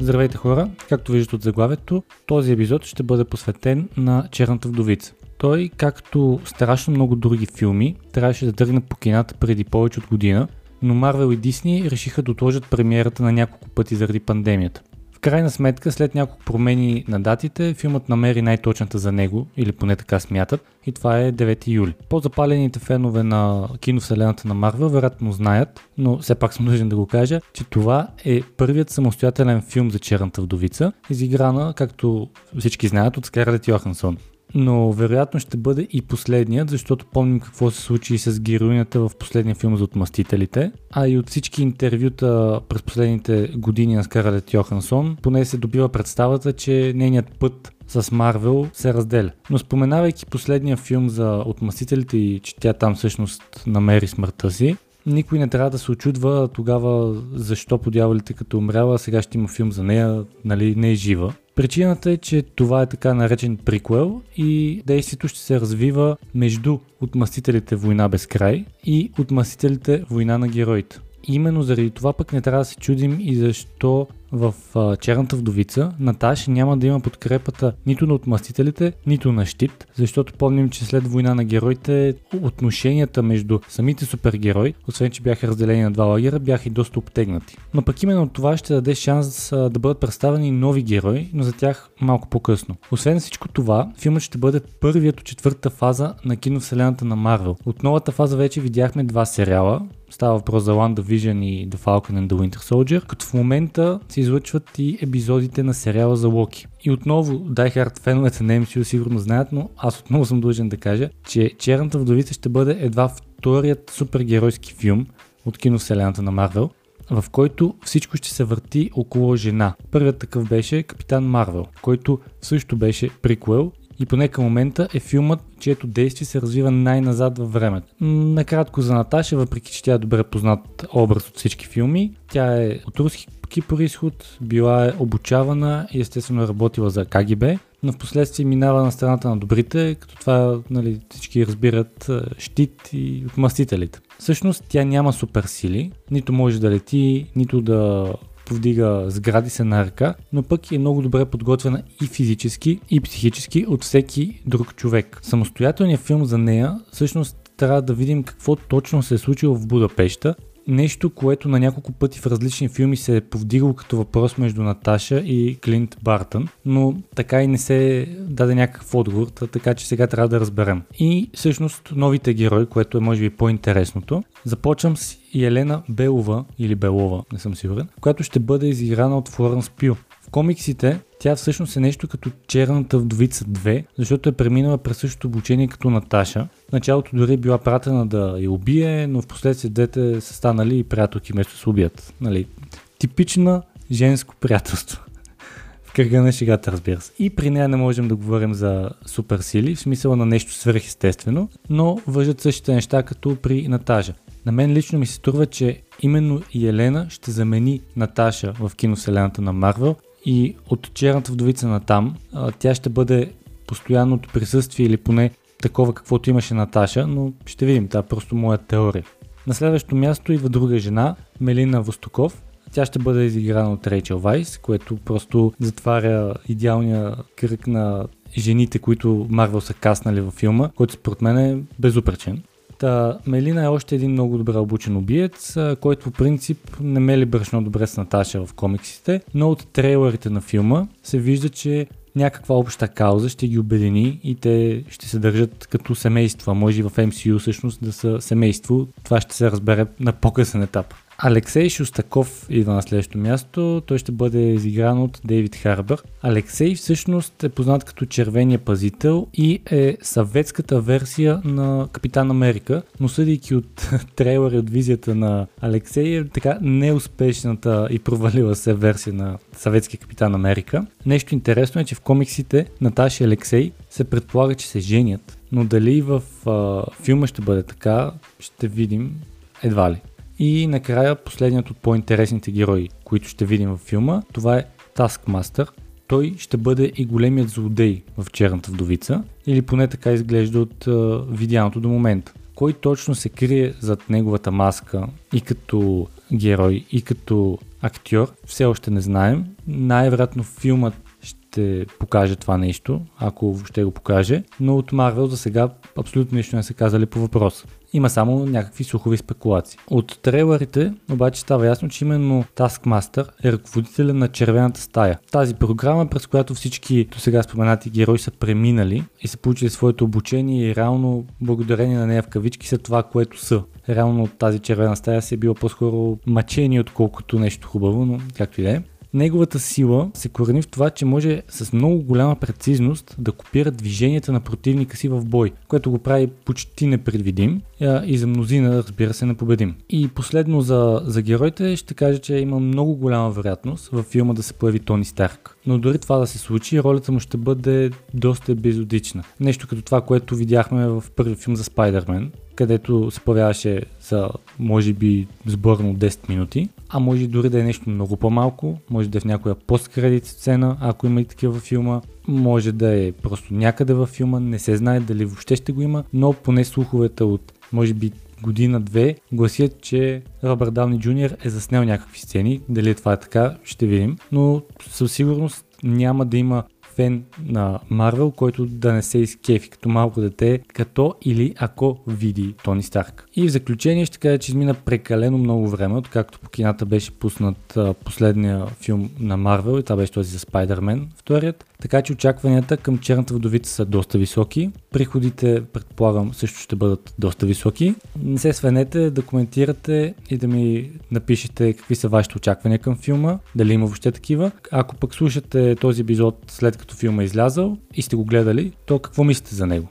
Здравейте хора! Както виждате от заглавието, този епизод ще бъде посветен на Черната вдовица. Той, както страшно много други филми, трябваше да тръгне по кината преди повече от година, но Марвел и Дисни решиха да отложат премиерата на няколко пъти заради пандемията. В крайна сметка, след няколко промени на датите, филмът намери най-точната за него, или поне така смятат, и това е 9 юли. По-запалените фенове на киновселената на Марвел вероятно знаят, но все пак съм нужен да го кажа, че това е първият самостоятелен филм за Черната вдовица, изиграна, както всички знаят, от Скарлет Йохансон но вероятно ще бъде и последният, защото помним какво се случи с героинята в последния филм за отмъстителите, а и от всички интервюта през последните години на Скарлет Йохансон, поне се добива представата, че нейният път с Марвел се разделя. Но споменавайки последния филм за отмъстителите и че тя там всъщност намери смъртта си, никой не трябва да се очудва тогава защо по дяволите като умряла, сега ще има филм за нея, нали, не е жива. Причината е, че това е така наречен приквел и действието ще се развива между отмъстителите Война без край и отмъстителите Война на героите. Именно заради това пък не трябва да се чудим и защо в а, Черната вдовица Наташ няма да има подкрепата нито на отмъстителите, нито на щит, защото помним, че след война на героите отношенията между самите супергерои, освен че бяха разделени на два лагера, бяха и доста обтегнати. Но пък именно това ще даде шанс а, да бъдат представени нови герои, но за тях малко по-късно. Освен всичко това, филмът ще бъде първият от четвъртата фаза на киновселената на Марвел. От новата фаза вече видяхме два сериала, Става въпрос за WandaVision и The Falcon and the Winter Soldier, като в момента се излъчват и епизодите на сериала за Локи. И отново, Hard феновете на MCU сигурно знаят, но аз отново съм длъжен да кажа, че Черната вдовица ще бъде едва вторият супергеройски филм от киновселената на Марвел, в който всичко ще се върти около жена. Първият такъв беше Капитан Марвел, който също беше приквел и поне към момента е филмът, чието действие се развива най-назад във времето. Накратко за Наташа, въпреки че тя е добре познат образ от всички филми, тя е от руски происход, била е обучавана и естествено е работила за КГБ, но в последствие минава на страната на добрите, като това нали, всички разбират е, щит и отмъстителите. Всъщност тя няма суперсили, нито може да лети, нито да повдига сгради се на ръка, но пък е много добре подготвена и физически, и психически от всеки друг човек. Самостоятелният филм за нея всъщност трябва да видим какво точно се е случило в Будапешта нещо, което на няколко пъти в различни филми се е повдигало като въпрос между Наташа и Клинт Бартън, но така и не се даде някакъв отговор, така че сега трябва да разберем. И всъщност новите герои, което е може би по-интересното, започвам с Елена Белова или Белова, не съм сигурен, която ще бъде изиграна от Флоренс Пил. Комиксите тя всъщност е нещо като черната вдовица 2, защото е преминала през същото обучение като Наташа. В началото дори е била пратена да я убие, но в последствие двете са станали и приятелки вместо се убият. Нали? Типична женско приятелство. в кръга на шегата, разбира се. И при нея не можем да говорим за суперсили, в смисъла на нещо свръхестествено, но въжат същите неща като при Натажа. На мен лично ми се струва, че именно Елена ще замени Наташа в киновселената на Марвел и от черната вдовица на там, тя ще бъде постоянното присъствие или поне такова каквото имаше Наташа, но ще видим, това е просто моя теория. На следващото място идва друга жена, Мелина Востоков. Тя ще бъде изиграна от Рейчел Вайс, което просто затваря идеалния кръг на жените, които Марвел са каснали във филма, който според мен е безупречен. Та, Мелина е още един много добре обучен убиец, който по принцип не мели брашно добре с Наташа в комиксите, но от трейлерите на филма се вижда, че някаква обща кауза ще ги обедини и те ще се държат като семейство, а може и в MCU всъщност да са семейство. Това ще се разбере на по-късен етап. Алексей Шустаков идва на следващото място. Той ще бъде изигран от Дейвид Харбър. Алексей всъщност е познат като червения пазител и е съветската версия на Капитан Америка, но съдейки от трейлера и от визията на Алексей е така неуспешната и провалила се версия на съветски Капитан Америка. Нещо интересно е, че в комиксите Наташа и Алексей се предполага, че се женят, но дали в а, филма ще бъде така, ще видим едва ли. И накрая последният от по-интересните герои, които ще видим във филма, това е Taskmaster. Той ще бъде и големият злодей в Черната вдовица, или поне така изглежда от uh, видяното до момента. Кой точно се крие зад неговата маска и като герой и като актьор, все още не знаем. Най-вероятно филмът ще покаже това нещо, ако въобще го покаже, но от Марвел за сега абсолютно нищо не са казали по въпроса. Има само някакви слухови спекулации. От трейлерите обаче става ясно, че именно Taskmaster е ръководителя на Червената стая. Тази програма, през която всички до сега споменати герои са преминали и са получили своето обучение и реално благодарение на нея в кавички са това, което са. Реално тази червена стая си е била по-скоро мъчение, отколкото нещо хубаво, но както и да е. Неговата сила се корени в това, че може с много голяма прецизност да копира движенията на противника си в бой, което го прави почти непредвидим и за мнозина, разбира се, непобедим. И последно за, за героите ще кажа, че има много голяма вероятност във филма да се появи Тони Старк. Но дори това да се случи, ролята му ще бъде доста епизодична. Нещо като това, което видяхме в първи филм за Спайдермен, където се появяваше за може би сборно 10 минути, а може дори да е нещо много по-малко, може да е в някоя посткредит сцена, ако има и такива във филма, може да е просто някъде във филма, не се знае дали въобще ще го има, но поне слуховете от може би година-две гласят, че Робърт Дауни Джуниор е заснел някакви сцени. Дали това е така, ще видим. Но със сигурност няма да има фен на Марвел, който да не се изкефи като малко дете, като или ако види Тони Старк. И в заключение ще кажа, че измина прекалено много време, откакто по кината беше пуснат последния филм на Марвел и това беше този за Спайдермен, вторият. Така че очакванията към Черната вдовица са доста високи. Приходите, предполагам, също ще бъдат доста високи. Не се свенете да коментирате и да ми напишете какви са вашите очаквания към филма, дали има въобще такива. Ако пък слушате този епизод след като филма е излязъл и сте го гледали, то какво мислите за него?